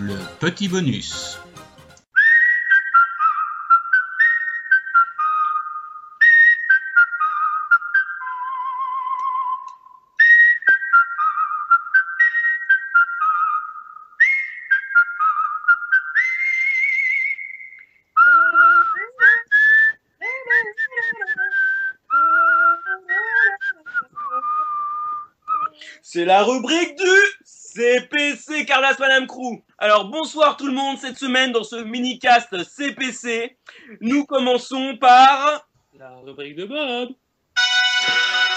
le petit bonus. C'est la rubrique du CPC Carlas Madame Crew. Alors bonsoir tout le monde cette semaine dans ce mini-cast CPC. Nous commençons par la rubrique de Bob.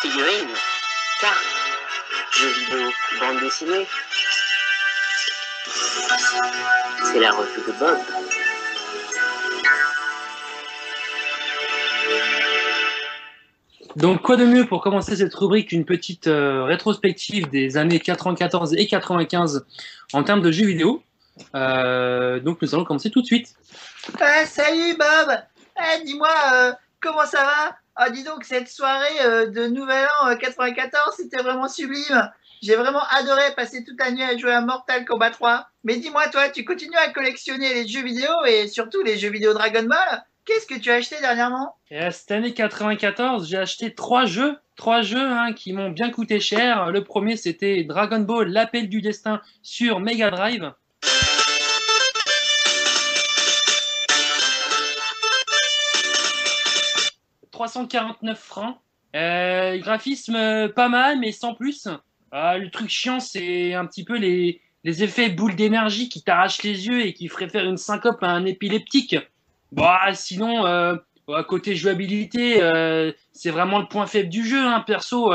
Figurines, cartes, jeux vidéo, bande dessinée. C'est la revue de Bob. Donc, quoi de mieux pour commencer cette rubrique qu'une petite euh, rétrospective des années 94 et 95 en termes de jeux vidéo? Euh, donc, nous allons commencer tout de suite. Ah, salut Bob Eh, Dis-moi, euh, comment ça va? Ah, dis donc, cette soirée euh, de Nouvel An euh, 94, c'était vraiment sublime. J'ai vraiment adoré passer toute la nuit à jouer à Mortal Kombat 3. Mais dis-moi, toi, tu continues à collectionner les jeux vidéo et surtout les jeux vidéo Dragon Ball? Qu'est-ce que tu as acheté dernièrement? Et à cette année 94, j'ai acheté trois jeux, trois jeux hein, qui m'ont bien coûté cher. Le premier, c'était Dragon Ball, l'appel du destin sur Mega Drive. « 349 francs. Euh, graphisme euh, pas mal, mais sans plus. Ah, le truc chiant, c'est un petit peu les, effets boules d'énergie qui t'arrachent les yeux et qui feraient faire une syncope à un épileptique. Bah, sinon, euh, à côté jouabilité, euh, c'est vraiment le point faible du jeu. Hein, perso,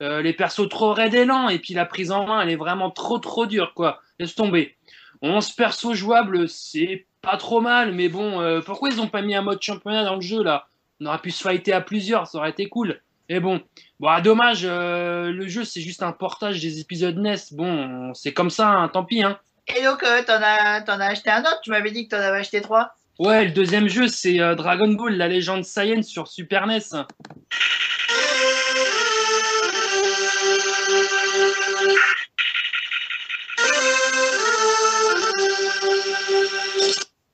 les persos trop raides et lents, et puis la prise en main, elle est vraiment trop trop dure, quoi. Laisse tomber. 11 persos jouables, c'est pas trop mal, mais bon, pourquoi ils ont pas mis un mode championnat dans le jeu là? On aurait pu se fighter à plusieurs, ça aurait été cool. Mais bon, bon, ah, dommage, euh, le jeu c'est juste un portage des épisodes NES. Bon, c'est comme ça, hein, tant pis. Hein. Et donc, euh, t'en as, t'en as acheté un autre Tu m'avais dit que t'en avais acheté trois Ouais, le deuxième jeu c'est euh, Dragon Ball, la légende Saiyan sur Super NES.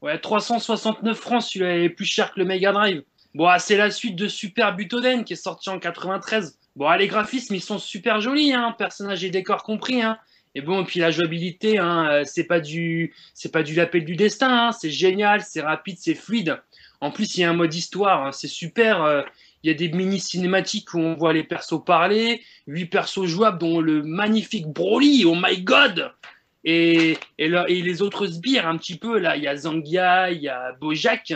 Ouais, 369 francs, celui-là est plus cher que le Mega Drive. Bon, ah, c'est la suite de Super Butoden qui est sorti en 93. Bon, ah, les graphismes, ils sont super jolis, hein, personnages et décors compris, hein. Et bon, et puis la jouabilité, hein, euh, c'est pas du, c'est pas du l'appel du destin, hein, c'est génial, c'est rapide, c'est fluide. En plus, il y a un mode histoire, hein, c'est super. euh, il y a des mini cinématiques où on voit les persos parler, huit persos jouables, dont le magnifique Broly, oh my god! Et, et, le- et les autres sbires, un petit peu, là, il y a Zangia, il y a Bojack.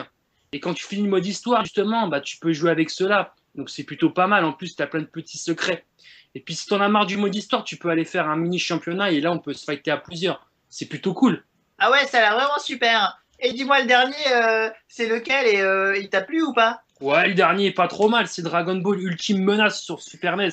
Et quand tu finis le mode histoire, justement, bah, tu peux jouer avec ceux-là. Donc c'est plutôt pas mal. En plus, tu as plein de petits secrets. Et puis si t'en as marre du mode histoire, tu peux aller faire un mini championnat et là, on peut se fighter à plusieurs. C'est plutôt cool. Ah ouais, ça a l'air vraiment super. Et dis-moi, le dernier, euh, c'est lequel et euh, il t'a plu ou pas? Ouais, le dernier est pas trop mal. C'est Dragon Ball Ultime Menace sur Super NES.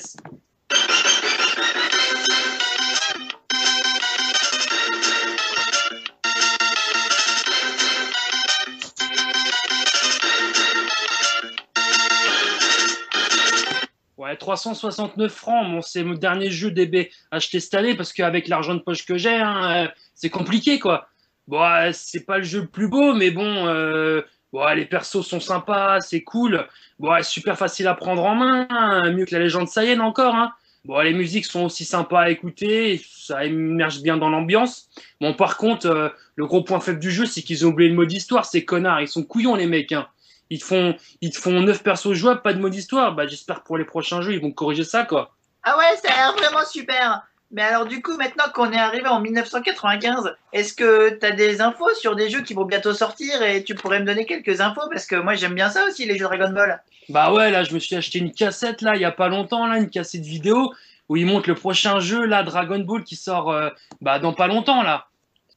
369 francs. Bon, c'est mon dernier jeu DB acheté cette année parce qu'avec l'argent de poche que j'ai, hein, euh, c'est compliqué quoi. Bon, euh, c'est pas le jeu le plus beau, mais bon, euh, bon, les persos sont sympas, c'est cool. Bon, super facile à prendre en main, hein, mieux que la légende Saiyan encore. Hein. Bon, les musiques sont aussi sympas à écouter, ça émerge bien dans l'ambiance. Bon, par contre, le gros point faible du jeu, c'est qu'ils ont oublié le mode histoire, ces connards, ils sont couillons les mecs. Hein. Ils te font, ils te font 9 persos jouables, pas de mode histoire. Bah, j'espère pour les prochains jeux, ils vont corriger ça, quoi. Ah ouais, ça a l'air vraiment super. Mais alors du coup, maintenant qu'on est arrivé en 1995, est-ce que t'as des infos sur des jeux qui vont bientôt sortir et tu pourrais me donner quelques infos parce que moi j'aime bien ça aussi les jeux Dragon Ball. Bah ouais, là, je me suis acheté une cassette, là, il y a pas longtemps, là, une cassette vidéo, où ils montrent le prochain jeu, là, Dragon Ball, qui sort, euh, bah, dans pas longtemps, là.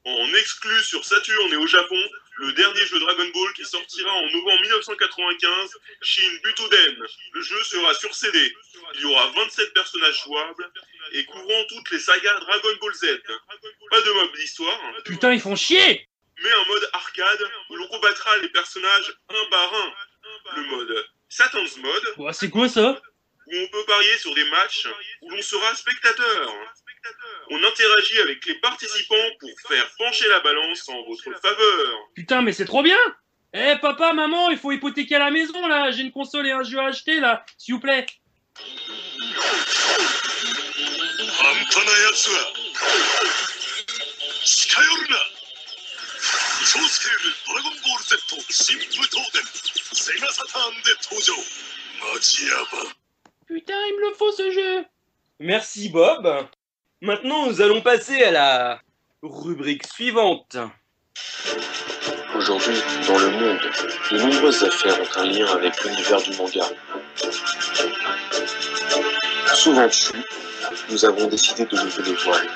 En exclu sur Saturn et au Japon, le dernier jeu Dragon Ball qui sortira en novembre 1995, Shin Butoden. Le jeu sera sur CD. Il y aura 27 personnages jouables et couvrant toutes les sagas Dragon Ball Z. Pas de mode d'histoire, Putain, ils font chier mais un mode arcade où l'on combattra les personnages un par un. Le mode Satan's Mode, Bah, c'est quoi ça? où on peut parier sur des matchs où l'on sera spectateur. On interagit avec les participants pour faire pencher la balance en votre faveur. Putain, mais c'est trop bien Eh papa, maman, il faut hypothéquer à la maison là, j'ai une console et un jeu à acheter là, s'il vous plaît. Putain, il me le faut ce jeu Merci Bob Maintenant, nous allons passer à la rubrique suivante. Aujourd'hui, dans le monde, de nombreuses affaires ont un lien avec l'univers du manga. Souvent dessus, nous avons décidé de lever le voile.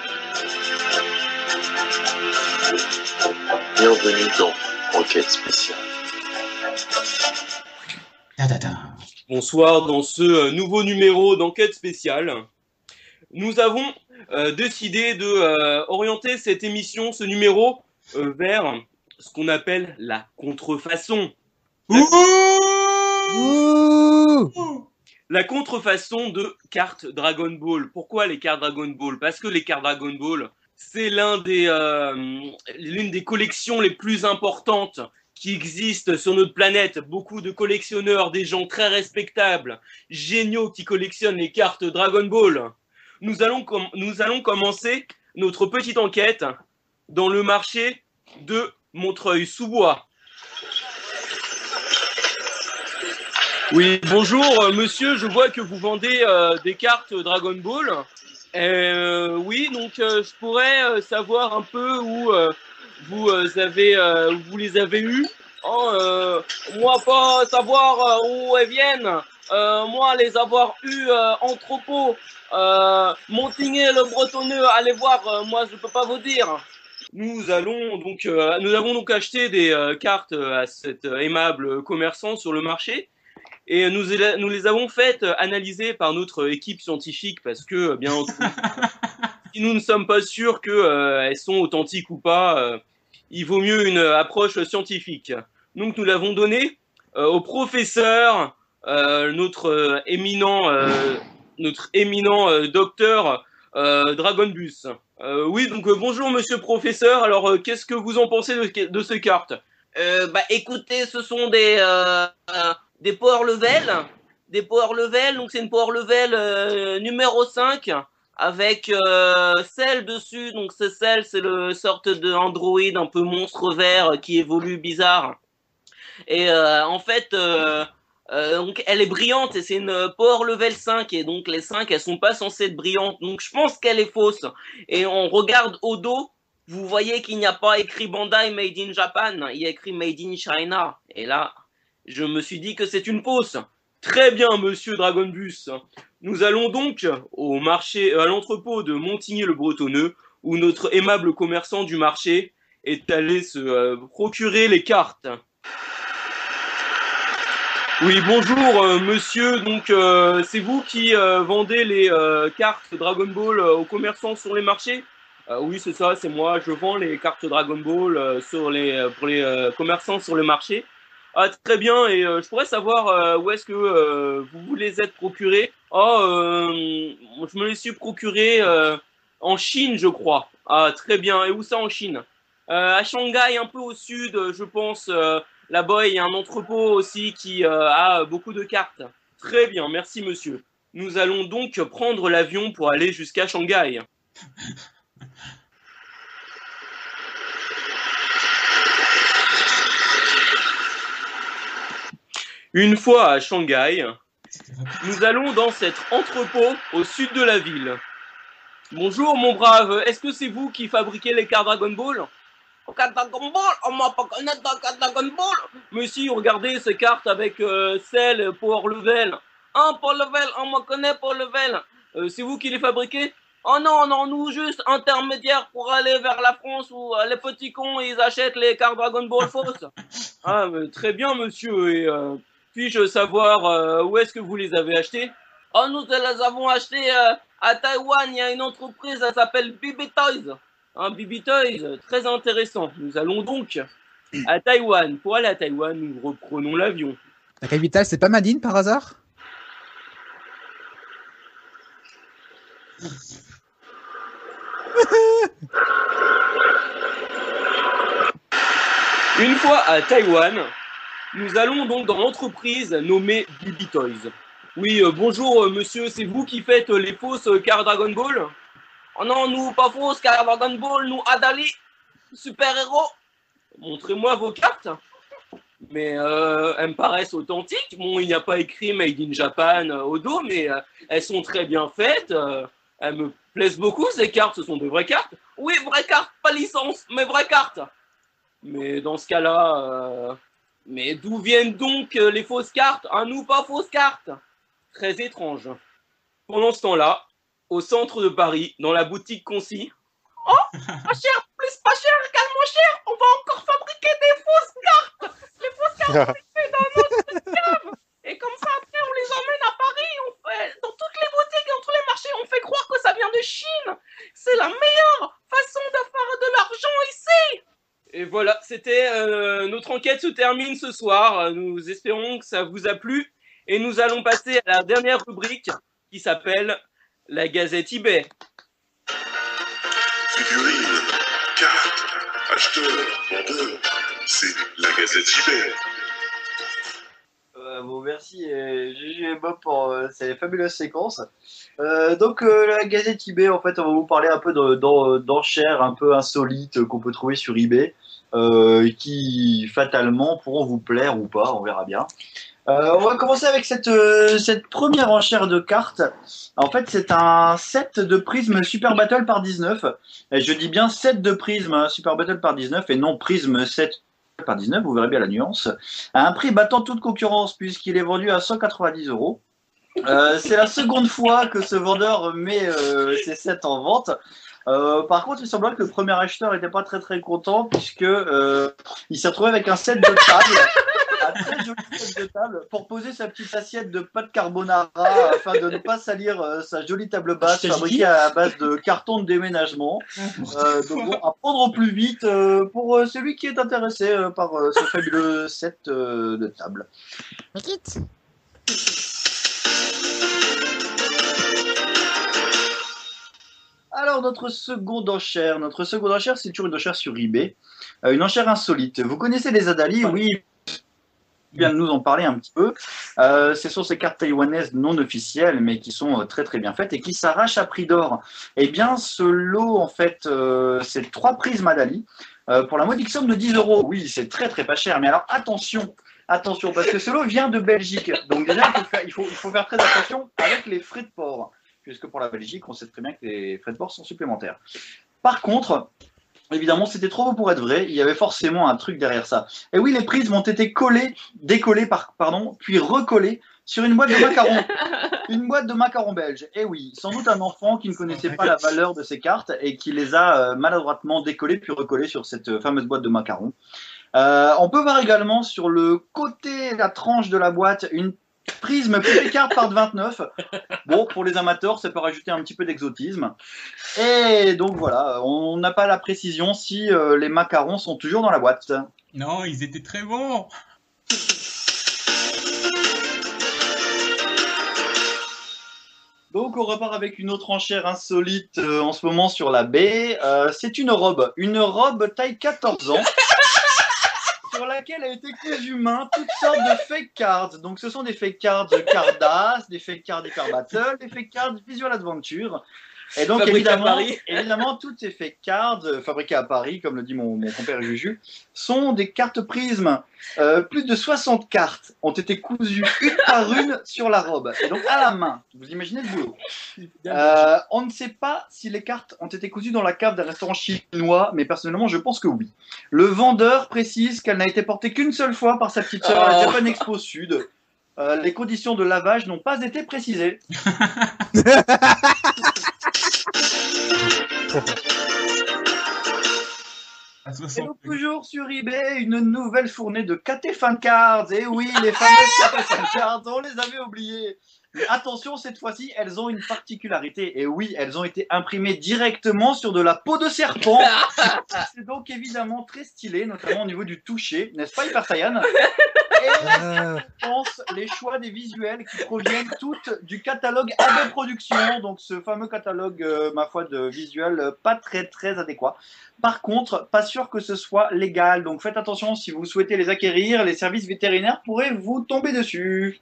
Bienvenue dans Enquête spéciale. Bonsoir dans ce euh, nouveau numéro d'enquête spéciale. Nous avons euh, décidé de euh, orienter cette émission, ce numéro, euh, vers ce qu'on appelle la contrefaçon. La contrefaçon de cartes Dragon Ball. Pourquoi les cartes Dragon Ball? Parce que les cartes Dragon Ball, c'est l'un des, euh, l'une des collections les plus importantes qui existent sur notre planète. Beaucoup de collectionneurs, des gens très respectables, géniaux qui collectionnent les cartes Dragon Ball. Nous allons, commencer notre petite enquête dans le marché de Montreuil-sous-Bois. Oui, bonjour euh, monsieur, je vois que vous vendez euh, des cartes Dragon Ball. Euh, oui, donc je pourrais savoir un peu où vous avez vous les avez eues. Oh, euh, moi pas savoir euh, où elles viennent. Euh, moi les avoir eues euh, en troupeau. Euh, Montigné le bretonneux, allez voir, euh, moi je peux pas vous dire. Nous allons donc euh, nous avons donc acheté des euh, cartes à cet aimable commerçant sur le marché. Et nous, nous les avons faites analyser par notre équipe scientifique parce que, bien entendu, si nous ne sommes pas sûrs qu'elles sont authentiques ou pas, euh, il vaut mieux une approche scientifique. Donc nous l'avons donné euh, au professeur, euh, notre euh, éminent, euh, notre éminent euh, docteur euh, Dragonbus. Euh, oui, donc euh, bonjour monsieur professeur. Alors euh, qu'est-ce que vous en pensez de, de ces cartes Euh, bah écoutez, ce sont des euh, euh, des power level, des power level. Donc c'est une power level euh, numéro 5 avec euh, celle dessus. Donc c'est celle, c'est le sorte de Android un peu monstre vert qui évolue bizarre. Et euh, en fait, euh, euh, elle est brillante et c'est une power level 5 et donc les 5 elles sont pas censées être brillantes. Donc je pense qu'elle est fausse. Et on regarde au dos vous voyez qu'il n'y a pas écrit Bandai Made in Japan, il y a écrit Made in China. Et là, je me suis dit que c'est une fausse. Très bien, monsieur Dragonbus. Nous allons donc au marché, à l'entrepôt de Montigny-le-Bretonneux, où notre aimable commerçant du marché est allé se euh, procurer les cartes. Oui, bonjour, euh, monsieur. Donc, euh, c'est vous qui euh, vendez les euh, cartes Dragon Ball euh, aux commerçants sur les marchés? Euh, Oui, c'est ça, c'est moi. Je vends les cartes Dragon Ball euh, euh, pour les euh, commerçants sur le marché. Ah, très bien. Et euh, je pourrais savoir euh, où est-ce que euh, vous vous les êtes procurés? Oh, je me les suis procurés en Chine, je crois. Ah, très bien. Et où ça en Chine? À Shanghai, un peu au sud, je pense. Là-bas, il y a un entrepôt aussi qui a beaucoup de cartes. Très bien, merci monsieur. Nous allons donc prendre l'avion pour aller jusqu'à Shanghai. Une fois à Shanghai, nous allons dans cet entrepôt au sud de la ville. Bonjour mon brave, est-ce que c'est vous qui fabriquez les cartes Dragon Ball? Cartes Dragon Ball On m'a pas connaître dans cartes Dragon Ball Mais si, regardez ces cartes avec euh, celle Power Level. Un Power Level, on me connaît Power Level. Euh, c'est vous qui les fabriquez? Oh non, non, nous juste intermédiaires pour aller vers la France où euh, les petits cons ils achètent les cartes Dragon Ball fausses. ah, mais très bien monsieur, et euh, puis-je savoir euh, où est-ce que vous les avez achetées Oh, nous les avons achetées euh, à Taïwan, il y a une entreprise, elle s'appelle Bibi Toys. Un Bibi Toys, très intéressant. Nous allons donc à Taïwan. Pour aller à Taïwan, nous reprenons l'avion. La capitale, c'est pas Madine par hasard? Une fois à Taïwan, nous allons donc dans l'entreprise nommée Bibi Toys. Oui, euh, bonjour euh, monsieur, c'est vous qui faites euh, les fausses cartes Dragon Ball? Oh non, nous pas fausses cartes Dragon Ball, nous Adali, super-héros. Montrez-moi vos cartes. Mais elles me paraissent authentiques. Bon, il n'y a pas écrit Made in Japan au dos, mais elles sont très bien faites. elles me plaisent beaucoup, ces cartes, ce sont de vraies cartes. Oui, vraies cartes, pas licence, mais vraies cartes. Mais dans ce cas-là, mais d'où viennent donc euh, les fausses cartes À nous, pas fausses cartes? Très étrange. Pendant ce temps-là, au centre de Paris, dans la boutique Concis. Oh, pas cher, plus pas cher, également cher, on va encore fabriquer des fausses cartes Les fausses cartes, on les fait dans notre cave Et comme ça, après, on les emmène à Paris, on fait, dans toutes les boutiques, dans tous les marchés, on fait croire que ça vient de Chine C'est la meilleure façon de faire de l'argent ici et voilà, c'était euh, notre enquête se termine ce soir. Nous espérons que ça vous a plu et nous allons passer à la dernière rubrique qui s'appelle la Gazette eBay. Figurines, cartes, acheteurs, vendeurs, c'est la Gazette eBay. Euh, bon, merci Gigi et Bob pour euh, ces fabuleuses séquences. Euh, donc euh, la Gazette eBay, en fait, on va vous parler un peu de- d'en- d'enchères un peu insolites qu'on peut trouver sur eBay, qui fatalement pourront vous plaire ou pas, on verra bien. On va commencer avec cette, cette première enchère de cartes. En fait, c'est un set de prismes Super Battle par 19. Et je dis bien set de prismes hein, Super Battle par 19 et non prisme 7 par 19, vous verrez bien la nuance à un prix battant toute concurrence puisqu'il est vendu à 190 euros. Euh, c'est la seconde fois que ce vendeur met euh, ses sets en vente. Euh, par contre, il semblerait que le premier acheteur n'était pas très très content puisque il s'est retrouvé avec un set de table, très de table pour poser sa petite assiette de pâte carbonara afin de ne pas salir euh, sa jolie table basse fabriquée à base de carton de déménagement. Euh, donc bon, à prendre au plus vite euh, pour euh, celui qui est intéressé euh, par euh, ce fabuleux set euh, de table. Alors notre seconde enchère, notre seconde enchère, c'est toujours une enchère sur eBay, Euh, une enchère insolite. Vous connaissez les Adali? Oui. Il vient de nous en parler un petit peu. Euh, ce sont ces cartes taïwanaises non officielles, mais qui sont euh, très très bien faites et qui s'arrachent à prix d'or. Eh bien, ce lot, en fait, euh, c'est trois prismes Adali euh, pour la modique somme de 10 euros. Oui, c'est très très pas cher. Mais alors attention, attention, parce que ce lot vient de Belgique. Donc déjà, il faut faire très attention avec les frais de port, puisque pour la Belgique, on sait très bien que les frais de port sont supplémentaires. Par contre, évidemment, c'était trop beau pour être vrai. Il y avait forcément un truc derrière ça. Et oui, les prismes ont été collés, décollés, par, pardon, puis recollés sur une boîte de macarons. une boîte de macarons belges. Et oui, sans doute un enfant qui ne connaissait pas la valeur de ces cartes et qui les a euh, maladroitement décollées puis recollées sur cette euh, fameuse boîte de macarons. Euh, on peut voir également sur le côté, la tranche de la boîte, une prisme PP carte par 29. Bon, pour les amateurs, ça peut rajouter un petit peu d'exotisme. Et donc voilà, on n'a pas la précision si euh, les macarons sont toujours dans la boîte. Non, ils étaient très bons. Donc on repart avec une autre enchère insolite euh, en ce moment sur la baie. Euh, c'est une robe, une robe taille 14 ans. Sur laquelle a été cousu main toutes sortes de fake cards. Donc ce sont des fake cards Cardass, des fake cards Hyper Battle, des fake cards Visual Adventure. Et donc évidemment, évidemment, toutes ces fake cards euh, fabriquées à Paris, comme le dit mon, mon compère Juju, sont des cartes prismes. Euh, plus de 60 cartes ont été cousues une par une sur la robe. Et donc à la main. Vous imaginez le boulot. Euh, on ne sait pas si les cartes ont été cousues dans la cave d'un restaurant chinois, mais personnellement, je pense que oui. Le vendeur précise qu'elle n'a été portée qu'une seule fois par sa petite sœur à la Oh. Japan Expo Sud. Euh, les conditions de lavage n'ont pas été précisées. À Et 60 donc, toujours sur eBay, une nouvelle fournée de KT Fan Cards. Et oui, les fameuses KT Fan Cards, on les avait oubliées. Mais attention, cette fois-ci, elles ont une particularité. Et oui, elles ont été imprimées directement sur de la peau de serpent. C'est donc évidemment très stylé, notamment au niveau du toucher, n'est-ce pas, Hyper Saiyan? Et Euh, je pense les choix des visuels qui proviennent toutes du catalogue Adobe Productions, donc ce fameux catalogue, euh, ma foi, de visuels euh, pas très très adéquat. Par contre, pas sûr que ce soit légal, donc faites attention si vous souhaitez les acquérir, les services vétérinaires pourraient vous tomber dessus.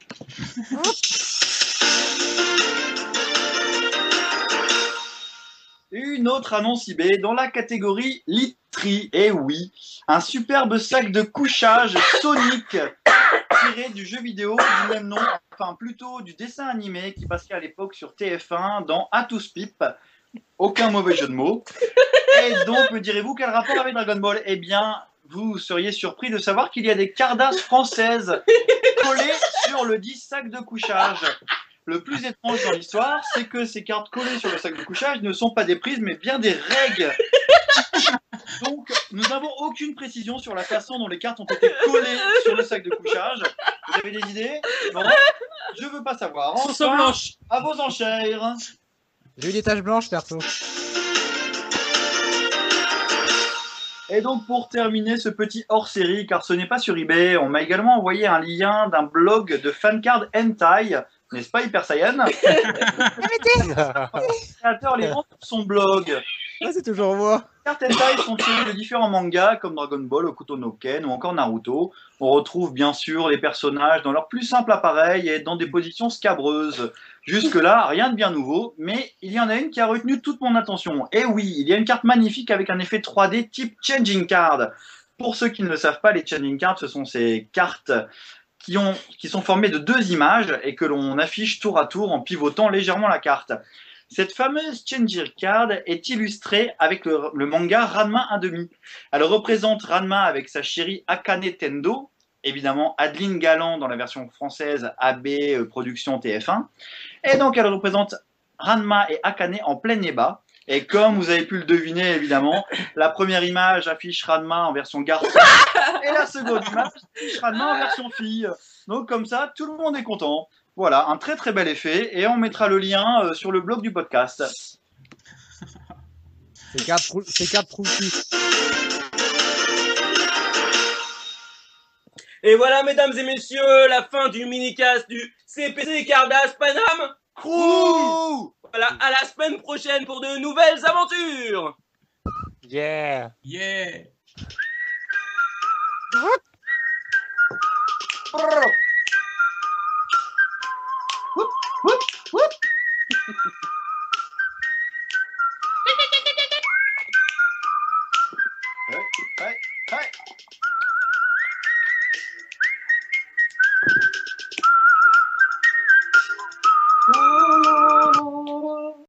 Une autre annonce eBay dans la catégorie literie. Et oui, un superbe sac de couchage Sonic tiré du jeu vidéo du même nom, enfin plutôt du dessin animé qui passait à l'époque sur TF1 dans Atus Pipe. Aucun mauvais jeu de mots. Et donc, me direz-vous quel rapport avec Dragon Ball? Eh bien, vous seriez surpris de savoir qu'il y a des cardasses françaises collées sur le dit sac de couchage. Le plus étrange dans l'histoire, c'est que ces cartes collées sur le sac de couchage ne sont pas des prises, mais bien des règles. Donc, nous n'avons aucune précision sur la façon dont les cartes ont été collées sur le sac de couchage. Vous avez des idées? Non Je veux pas savoir. Enfin, blanches. à vos enchères. J'ai eu des taches blanches, perso. Et donc pour terminer ce petit hors-série, car ce n'est pas sur eBay, on m'a également envoyé un lien d'un blog de fancard hentai, n'est-ce pas Hyper Saiyan Le créateur les vend sur son blog. Ah, c'est toujours moi. Les cartes hentai sont tirées de différents mangas comme Dragon Ball, Okuto no Ken ou encore Naruto. On retrouve bien sûr les personnages dans leur plus simple appareil et dans des positions scabreuses. Jusque-là, rien de bien nouveau, mais il y en a une qui a retenu toute mon attention. Et oui, il y a une carte magnifique avec un effet 3D type Changing Card. Pour ceux qui ne le savent pas, les Changing Cards, ce sont ces cartes qui, ont, qui sont formées de deux images et que l'on affiche tour à tour en pivotant légèrement la carte. Cette fameuse Changing Card est illustrée avec le, manga Ranma 1,5. Elle représente Ranma avec sa chérie Akane Tendo, évidemment Adeline Galland dans la version française AB euh, Production TF1. Et donc elle représente Ranma et Akane en plein ébat. Et comme vous avez pu le deviner, évidemment, la première image affiche Ranma en version garçon et la seconde image affiche Ranma en version fille. Donc comme ça, tout le monde est content. Voilà, un très très bel effet. Et on mettra le lien euh, sur le blog du podcast. C'est quatre, trou- c'est quatre trous de cul. Et voilà, mesdames et messieurs, la fin du mini-cast du CPC Cardas Panam. Crew Voilà, à la semaine prochaine pour de nouvelles aventures. Yeah. Yeah.